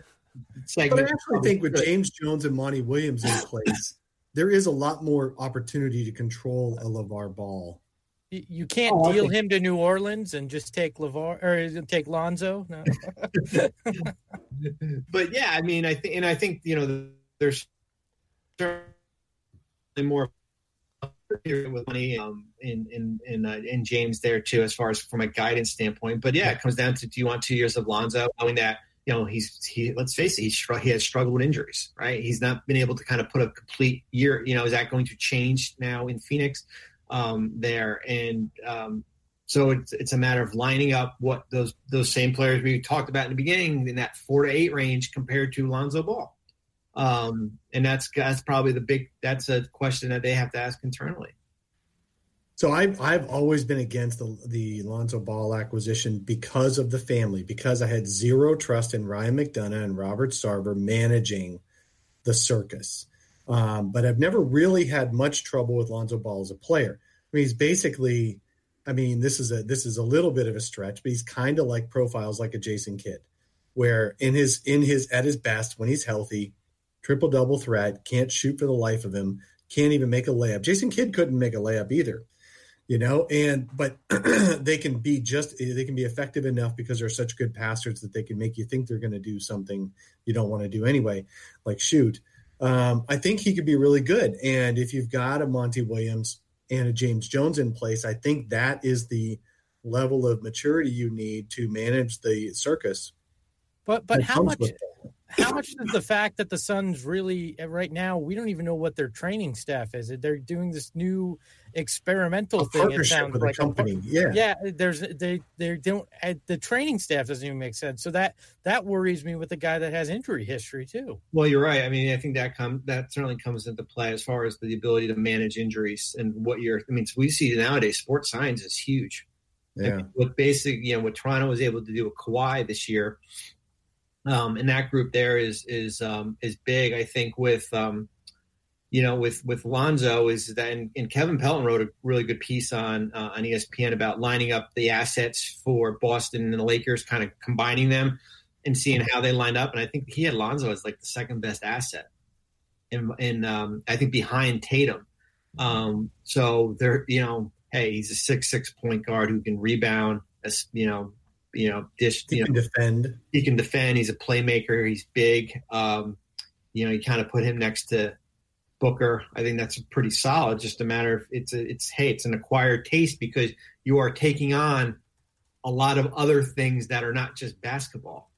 segment. But I actually think with James Jones and Monty Williams in place, there is a lot more opportunity to control a LeVar Ball. You can't oh, deal him to New Orleans and just take LeVar or take Lonzo. No. but yeah, I mean, I think, and I think you know, there's certainly more with money um, in in in, uh, in James there too, as far as from a guidance standpoint. But yeah, it comes down to do you want two years of Lonzo, knowing that you know, he's he. Let's face it, he's he has struggled with injuries, right? He's not been able to kind of put a complete year. You know, is that going to change now in Phoenix? Um, there and um, so it's it's a matter of lining up what those those same players we talked about in the beginning in that four to eight range compared to Lonzo Ball. Um, and that's that's probably the big that's a question that they have to ask internally. So I've I've always been against the the Lonzo Ball acquisition because of the family, because I had zero trust in Ryan McDonough and Robert Sarver managing the circus. Um, but I've never really had much trouble with Lonzo Ball as a player. I mean, he's basically I mean, this is a this is a little bit of a stretch, but he's kind of like profiles like a Jason Kidd, where in his in his at his best when he's healthy, triple double threat, can't shoot for the life of him, can't even make a layup. Jason Kidd couldn't make a layup either, you know. And but they can be just they can be effective enough because they're such good passers that they can make you think they're going to do something you don't want to do anyway, like shoot. Um, I think he could be really good. And if you've got a Monty Williams and a James Jones in place, I think that is the level of maturity you need to manage the circus. But but how much how much does the fact that the Suns really eh, right now we don't even know what their training staff is? They're doing this new experimental a thing. It sounds with like a company. yeah, yeah. There's they they don't eh, the training staff doesn't even make sense. So that that worries me with the guy that has injury history too. Well, you're right. I mean, I think that come that certainly comes into play as far as the ability to manage injuries and what you're. I mean, we see nowadays sports science is huge. Yeah. I mean, what basic, you know, what Toronto was able to do with Kawhi this year, um, and that group there is is um, is big. I think with um, you know, with with Lonzo is that, and, and Kevin Pelton wrote a really good piece on uh, on ESPN about lining up the assets for Boston and the Lakers, kind of combining them and seeing how they lined up. And I think he had Lonzo as like the second best asset, and and um, I think behind Tatum. Um, so they're you know, hey, he's a six six point guard who can rebound, as you know, you know, dish, he you can know, defend. He can defend. He's a playmaker. He's big. Um, you know, you kind of put him next to Booker. I think that's pretty solid. Just a matter of it's a, it's hey, it's an acquired taste because you are taking on a lot of other things that are not just basketball.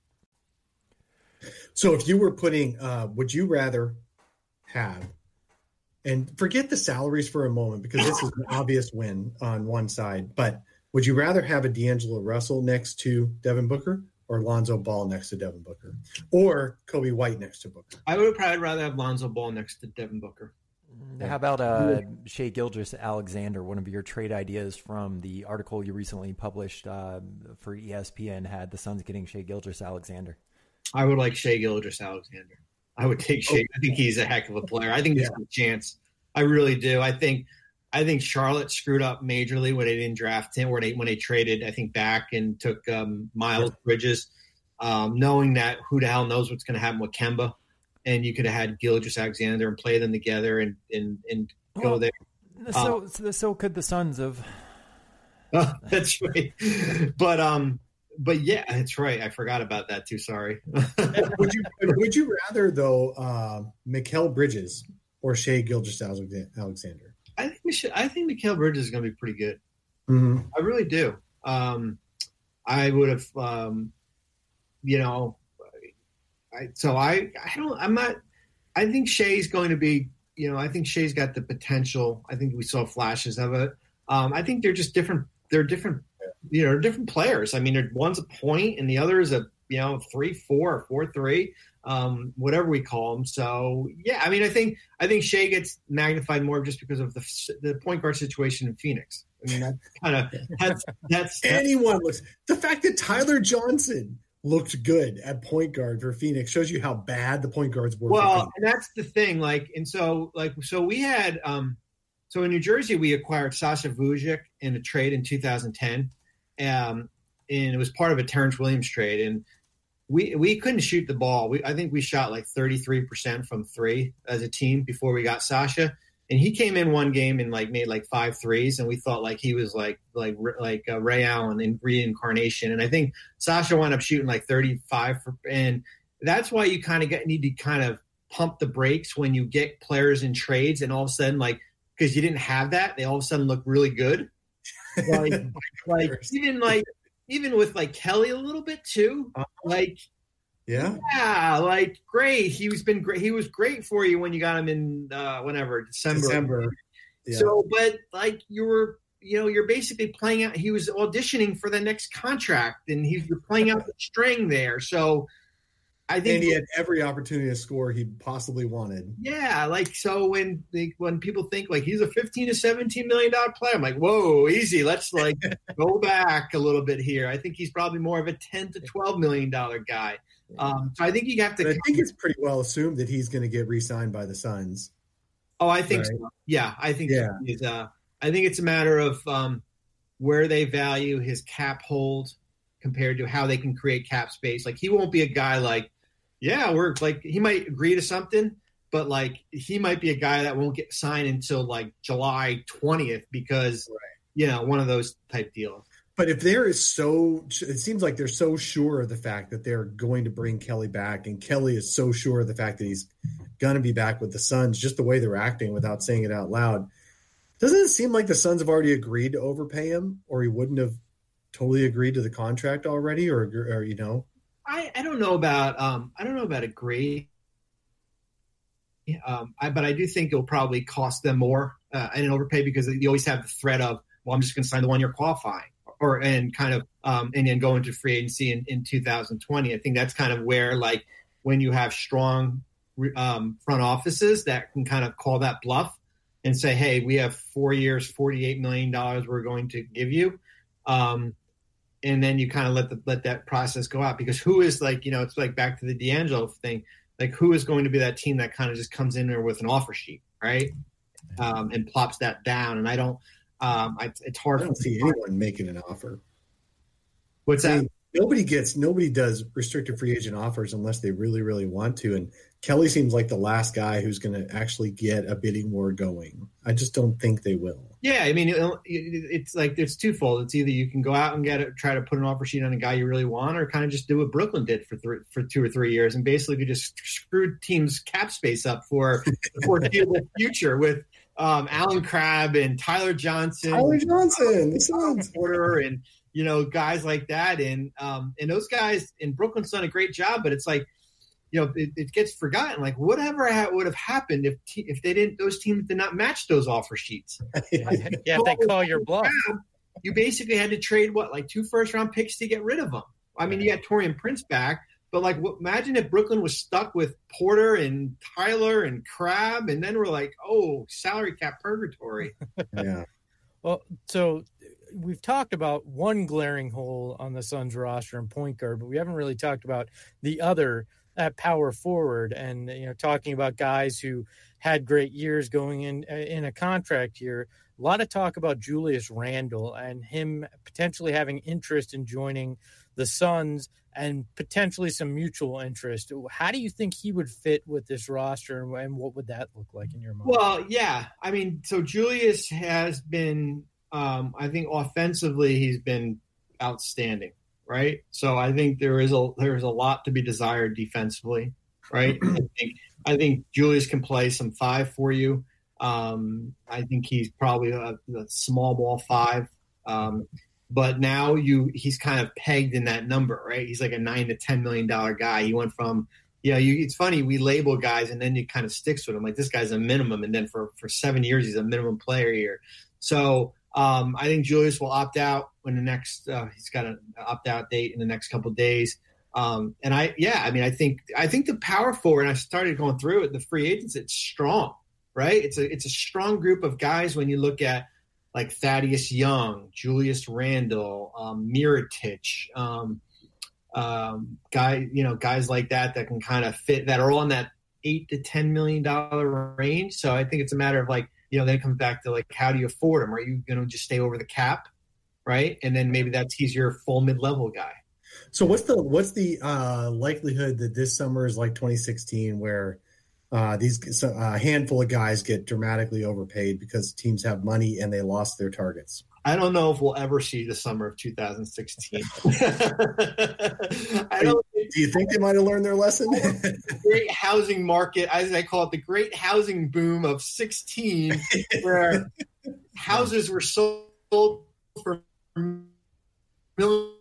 So if you were putting, uh, would you rather have, and forget the salaries for a moment because this is an obvious win on one side, but would you rather have a D'Angelo Russell next to Devin Booker or Lonzo Ball next to Devin Booker, or Coby White next to Booker. I would probably rather have Lonzo Ball next to Devin Booker. How about uh, Shai Gilgeous-Alexander, one of your trade ideas from the article you recently published uh, for ESPN had the Suns getting Shai Gilgeous-Alexander? I would like Shea Gilgis Alexander. I would take Shai. I think he's a heck of a player. I think he's yeah. a chance. I really do. I think I think Charlotte screwed up majorly when they didn't draft him, where they when they traded, I think back and took um, Miles Bridges, um, knowing that who the hell knows what's going to happen with Kemba, and you could have had Gilgeous-Alexander and play them together and and and go well, there. So, um, so so could the Suns of. Uh, that's right, but um, but yeah, that's right. I forgot about that too. Sorry. would you would you rather though, uh, Mikal Bridges or Shai Gilgeous-Alexander? I think we should. I think Mikal Bridges is going to be pretty good. Mm-hmm. I really do. Um, I would have, um, you know, I, so I, I don't, I'm not, I think Shai's going to be, you know, I think Shai's got the potential. I think we saw flashes of it. Um, I think they're just different. They're different, you know, different players. I mean, one's a point and the other is a, you know, three, four, four, three um, whatever we call them. So yeah, I mean, I think I think Shai gets magnified more just because of the the point guard situation in Phoenix. I mean, that's kind of that's, that's anyone looks the fact that Tyler Johnson looked good at point guard for Phoenix shows you how bad the point guards were. Well, and that's the thing. Like, and so like so we had um so in New Jersey we acquired Sasha Vujacic in a trade in 2010. Um, and it was part of a Terrence Williams trade and we we couldn't shoot the ball. We I think we shot like 33% from 3 as a team before we got Sasha. And he came in one game and like made like five threes, and we thought like he was like like like uh, Ray Allen in reincarnation. And I think Sasha wound up shooting like 35 for, and that's why you kind of get need to kind of pump the brakes when you get players in trades, and all of a sudden like because you didn't have that, they all of a sudden look really good. Like, like even like even with like Kelly a little bit too. Like, yeah, yeah, like great. He was been great. He was great for you when you got him in uh, whenever December. December. Yeah. So, but like you were, you know, you're basically playing out. He was auditioning for the next contract, and he, you're playing out the string there. So, I think and he had every opportunity to score he possibly wanted. Yeah, like so when they, when people think like he's a fifteen to seventeen million dollar player, I'm like, whoa, easy. Let's like go back a little bit here. I think he's probably more of a ten to twelve million dollar guy. Um, so I think you have to. But I think it's pretty well assumed that he's going to get re-signed by the Suns. Oh, I think right. so. Yeah, I think yeah. Is, uh, I think it's a matter of um, where they value his cap hold compared to how they can create cap space. Like he won't be a guy like, yeah, we're like he might agree to something, but like he might be a guy that won't get signed until like July 20th because right. you know, one of those type deals. But if there is so, it seems like they're so sure of the fact that they're going to bring Kelly back, and Kelly is so sure of the fact that he's going to be back with the Suns, just the way they're acting without saying it out loud. Doesn't it seem like the Suns have already agreed to overpay him, or he wouldn't have totally agreed to the contract already, or, or you know? I, I don't know about um I don't know about agree. Um, I, but I do think it'll probably cost them more uh, and an overpay because you always have the threat of well I'm just going to sign the one year qualifying or and kind of um, and then go into free agency in, in 2020. I think that's kind of where like when you have strong um, front offices that can kind of call that bluff and say, hey, we have four years, $48 million we're going to give you. Um, and then you kind of let the, let that process go out because who is like, you know, it's like back to the D'Angelo thing. Like who is going to be that team that kind of just comes in there with an offer sheet, right? Um, and plops that down. And I don't, um, I, it's hard. I don't see anyone making an offer. What's that? nobody gets nobody does restricted free agent offers unless they really really want to and kelly seems like the last guy who's going to actually get a bidding war going i just don't think they will yeah i mean it's like it's twofold it's either you can go out and get it try to put an offer sheet on a guy you really want or kind of just do what brooklyn did for three, for two or three years and basically you just screwed teams cap space up for for the future with um, Allen Crabbe and Tyler Johnson, Tyler Johnson, the Suns, Porter, and you know, guys like that. And um, and those guys in Brooklyn's done a great job, but it's like, you know, it, it gets forgotten. Like whatever ha- would have happened if te- if they didn't those teams did not match those offer sheets. yeah, if they call your bluff. You basically had to trade what like two first round picks to get rid of them. I mean, you got Taurean Prince back, but like, what, imagine if Brooklyn was stuck with Porter and Tyler and Crabbe, and then we're like, oh, salary cap purgatory. yeah. Well, so we've talked about one glaring hole on the Suns roster and point guard, but we haven't really talked about the other at power forward and you know talking about guys who had great years going in in a contract year. A lot of talk about Julius Randle and him potentially having interest in joining the Suns and potentially some mutual interest. How do you think he would fit with this roster and what would that look like in your mind? Well, yeah. I mean, so Julius has been um, I think offensively he's been outstanding, right? So I think there is a there's a lot to be desired defensively, right? I think I think Julius can play some five for you. Um, I think he's probably a, a small ball five. Um, but now you he's kind of pegged in that number, right? He's like a nine to ten million dollar guy. He went from you know, you, it's funny we label guys and then you kind of sticks with them. Like this guy's a minimum, and then for for seven years he's a minimum player here. So um, I think Julius will opt out when the next uh, he's got an opt out date in the next couple days. Um, and I yeah, I mean I think I think the power forward. I started going through it. The free agents, it's strong, right? It's a it's a strong group of guys when you look at like Thaddeus Young, Julius Randle, um, Mirotic, um, um, guy you know guys like that that can kind of fit that are all in that eight to ten million dollar range. So I think it's a matter of like you know, then it comes back to like, how do you afford him? Are you going to just stay over the cap, right? And then maybe that's he's your full mid level guy. So what's the what's the uh, likelihood that this summer is like 2016, where uh, these a uh, handful of guys get dramatically overpaid because teams have money and they lost their targets? I don't know if we'll ever see the summer of 2016. I don't. Do you think they might have learned their lesson? Oh, great housing market, as I call it, the great housing boom of 16, where houses were sold for millions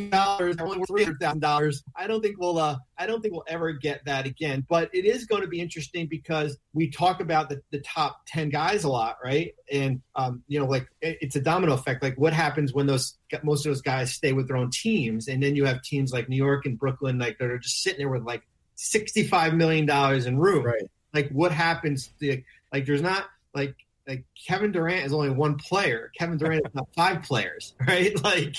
dollars, only three hundred thousand dollars. I don't think we'll. Uh, I don't think we'll ever get that again. But it is going to be interesting because we talk about the, the top ten guys a lot, right? And um, you know, like it, it's a domino effect. Like what happens when those most of those guys stay with their own teams, and then you have teams like New York and Brooklyn, like that are just sitting there with like sixty five million dollars in room. Right. Like what happens? To, like there's not like like Kevin Durant is only one player. Kevin Durant is not five players, right? Like,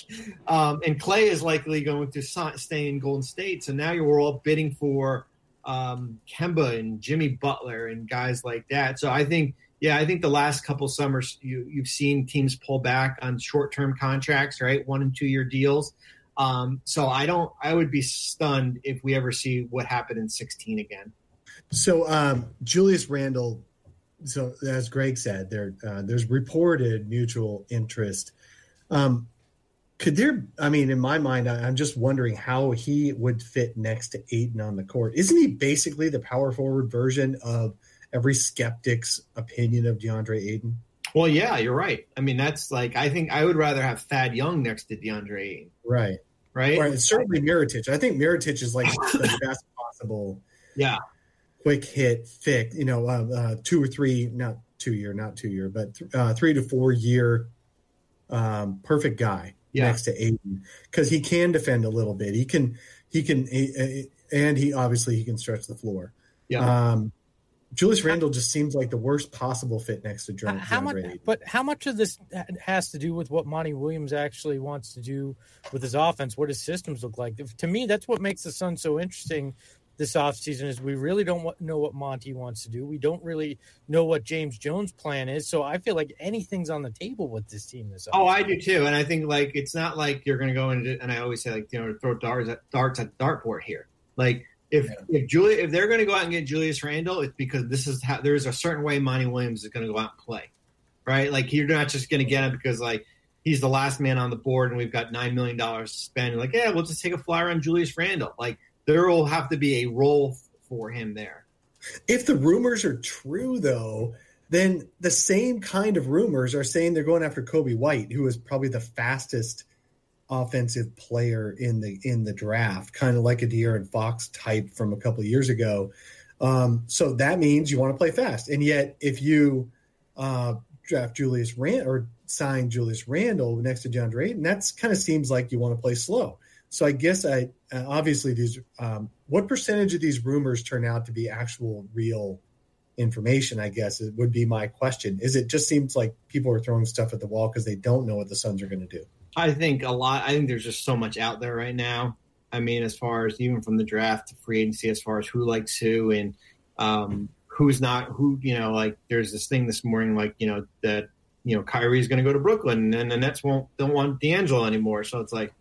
um, and Klay is likely going to stay in Golden State. So now you're all bidding for um, Kemba and Jimmy Butler and guys like that. So I think yeah, I think the last couple summers you you've seen teams pull back on short term contracts, right? One and two year deals. Um, so I don't. I would be stunned if we ever see what happened in 16 again. So um, Julius Randle. So as Greg said, there uh, there's reported mutual interest. Um, could there? I mean, in my mind, I, I'm just wondering how he would fit next to Ayton on the court. Isn't he basically the power forward version of every skeptic's opinion of DeAndre Ayton? Well, yeah, you're right. I mean, that's like I think I would rather have Thad Young next to DeAndre Ayton. Right. Right. Right. Certainly Mirotic. I think Mirotic is like the best possible. Yeah. Quick hit, thick. You know, uh, uh, two or three, not two year, not two year, but th- uh, three to four year, um, perfect guy Yeah. next to Ayton because he can defend a little bit. He can, he can, uh, and he obviously he can stretch the floor. Yeah. Um, Julius Randle just seems like the worst possible fit next to H- John. how much but how much of this has to do with what monty williams actually wants to do with his offense what his systems look like to me that's what makes the sun so interesting this offseason is we really don't know what monty wants to do we don't really know what james jones plan is so i feel like anything's on the table with this team this Oh. I do too. And I think like it's not like you're going to go into. And I always say like you know throw darts at darts at dartboard here. Like if if Julia if they're going to go out and get Julius Randle, it's because this is how there's a certain way Monty Williams is going to go out and play, right? Like you're not just going to get him because like he's the last man on the board and we've got nine million dollars to spend. Like yeah, we'll just take a flyer on Julius Randle. Like there will have to be a role for him there. If the rumors are true, though, then the same kind of rumors are saying they're going after Coby White, who is probably the fastest offensive player in the in the draft, kind of like a De'Aaron Fox type from a couple years ago. Um, so that means you want to play fast, and yet if you uh, draft Julius Rand or sign Julius Randle next to DeAndre Ayton, that's kind of seems like you want to play slow. So I guess I obviously these um, what percentage of these rumors turn out to be actual real information? I guess it would be my question. Is it just seems like people are throwing stuff at the wall because they don't know what the Suns are going to do? I think a lot. I think there's just so much out there right now. I mean, as far as even from the draft to free agency, as far as who likes who and um, who's not who. You know, like there's this thing this morning, like you know that you know Kyrie's going to go to Brooklyn, and the Nets won't don't want D'Angelo anymore. So it's like,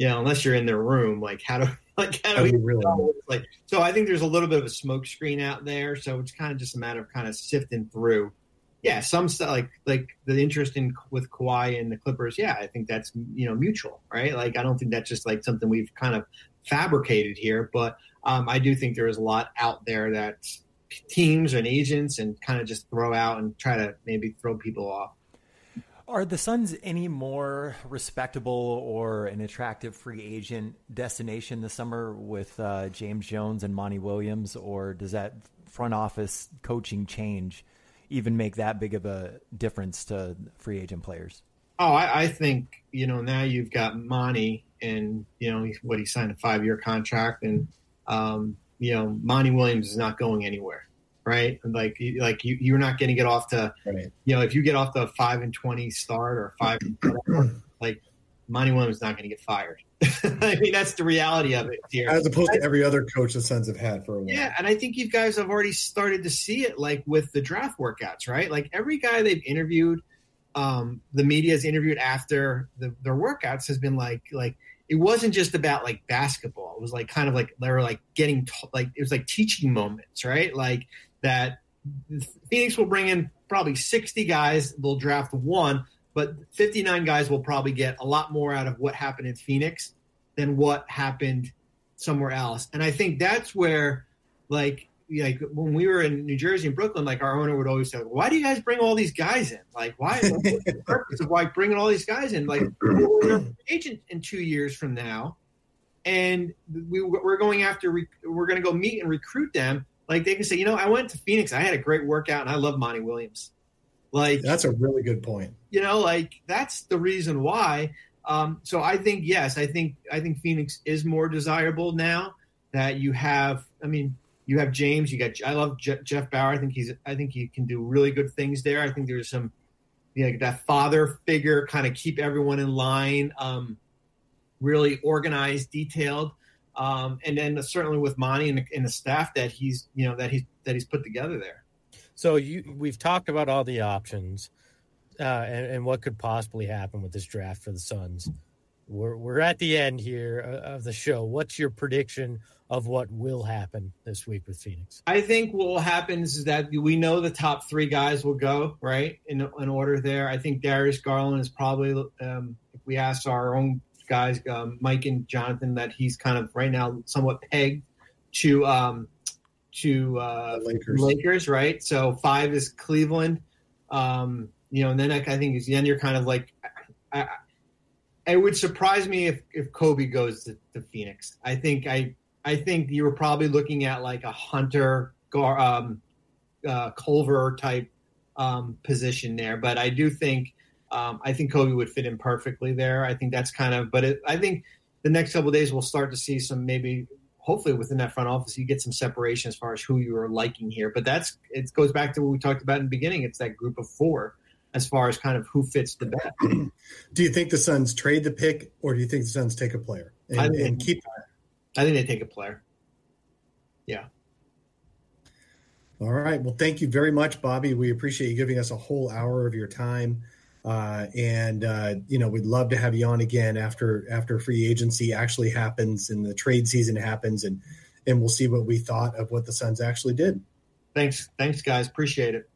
you know, unless you're in their room, like how do like how do we really like? So I think there's a little bit of a smoke screen out there. So it's kind of just a matter of kind of sifting through yeah, some stuff like like the interest in with Kawhi and the Clippers. Yeah, I think that's you know mutual, right? Like I don't think that's just like something we've kind of fabricated here, but um, I do think there is a lot out there that teams and agents and kind of just throw out and try to maybe throw people off. Are the Suns any more respectable or an attractive free agent destination this summer with uh, James Jones and Monty Williams, or does that front office coaching change even make that big of a difference to free agent players? Oh, I, I think you know now you've got Monty, and you know what he signed a five year contract, and um, you know Monty Williams is not going anywhere, right? Like like you you're not going to get off to Right. you know if you get off the five and twenty start or five, whatever, like Monty Williams is not going to get fired. I mean that's the reality of it here. As opposed to every other coach the Suns have had for a while. Yeah, and I think you guys have already started to see it, like with the draft workouts, right? Like every guy they've interviewed, um, the media's interviewed after the, their workouts has been like, like it wasn't just about like basketball. It was like kind of like they were like getting t- like it was like teaching moments, right? Like that Phoenix will bring in probably sixty guys. They'll draft one, but fifty nine guys will probably get a lot more out of what happened in Phoenix than what happened somewhere else. And I think that's where, like, like when we were in New Jersey and Brooklyn, like our owner would always say, "Why do you guys bring all these guys in? Like, why? What's the purpose of why bringing all these guys in? Like, we're agent in two years from now, and we, we're going after. We're going to go meet and recruit them. Like, they can say, you know, I went to Phoenix. I had a great workout, and I love Monty Williams. Like, That's a really good point. you know like that's the reason why um, so i think yes i think i think phoenix is more desirable now that you have i mean you have james you got i love Je- jeff bower i think he's i think he can do really good things there i think there's some you know, that father figure kind of keep everyone in line um, really organized detailed um, and then certainly with monty and the, and the staff that he's you know that he's that he's put together there So you we've talked about all the options uh, and, and what could possibly happen with this draft for the Suns. We're we're at the end here uh, of the show. What's your prediction of what will happen this week with Phoenix? I think what will happen is that we know the top three guys will go right in, in order there. I think Darius Garland is probably, um, if we ask our own guys, um, Mike and Jonathan, that he's kind of right now somewhat pegged to um, to uh, Lakers. Lakers, right? So five is Cleveland, um, you know, and then I, I think then you're kind of like, I, it would surprise me if if Coby goes to, to Phoenix. I think I I think you were probably looking at like a Hunter Gar, um, uh, Culver type um, position there. But I do think um, I think Coby would fit in perfectly there. I think that's kind of. But it, I think the next couple days we'll start to see some maybe. Hopefully, within that front office, you get some separation as far as who you are liking here. But that's it goes back to what we talked about in the beginning. It's that group of four as far as kind of who fits the best. do you think the Suns trade the pick, or do you think the Suns take a player and, and keep? I think they take a player. Yeah. All right. Well, thank you very much, Bobby. We appreciate you giving us a whole hour of your time. Uh, and uh, you know, we'd love to have you on again after after free agency actually happens and the trade season happens, and and we'll see what we thought of what the Suns actually did. Thanks, thanks, guys. Appreciate it.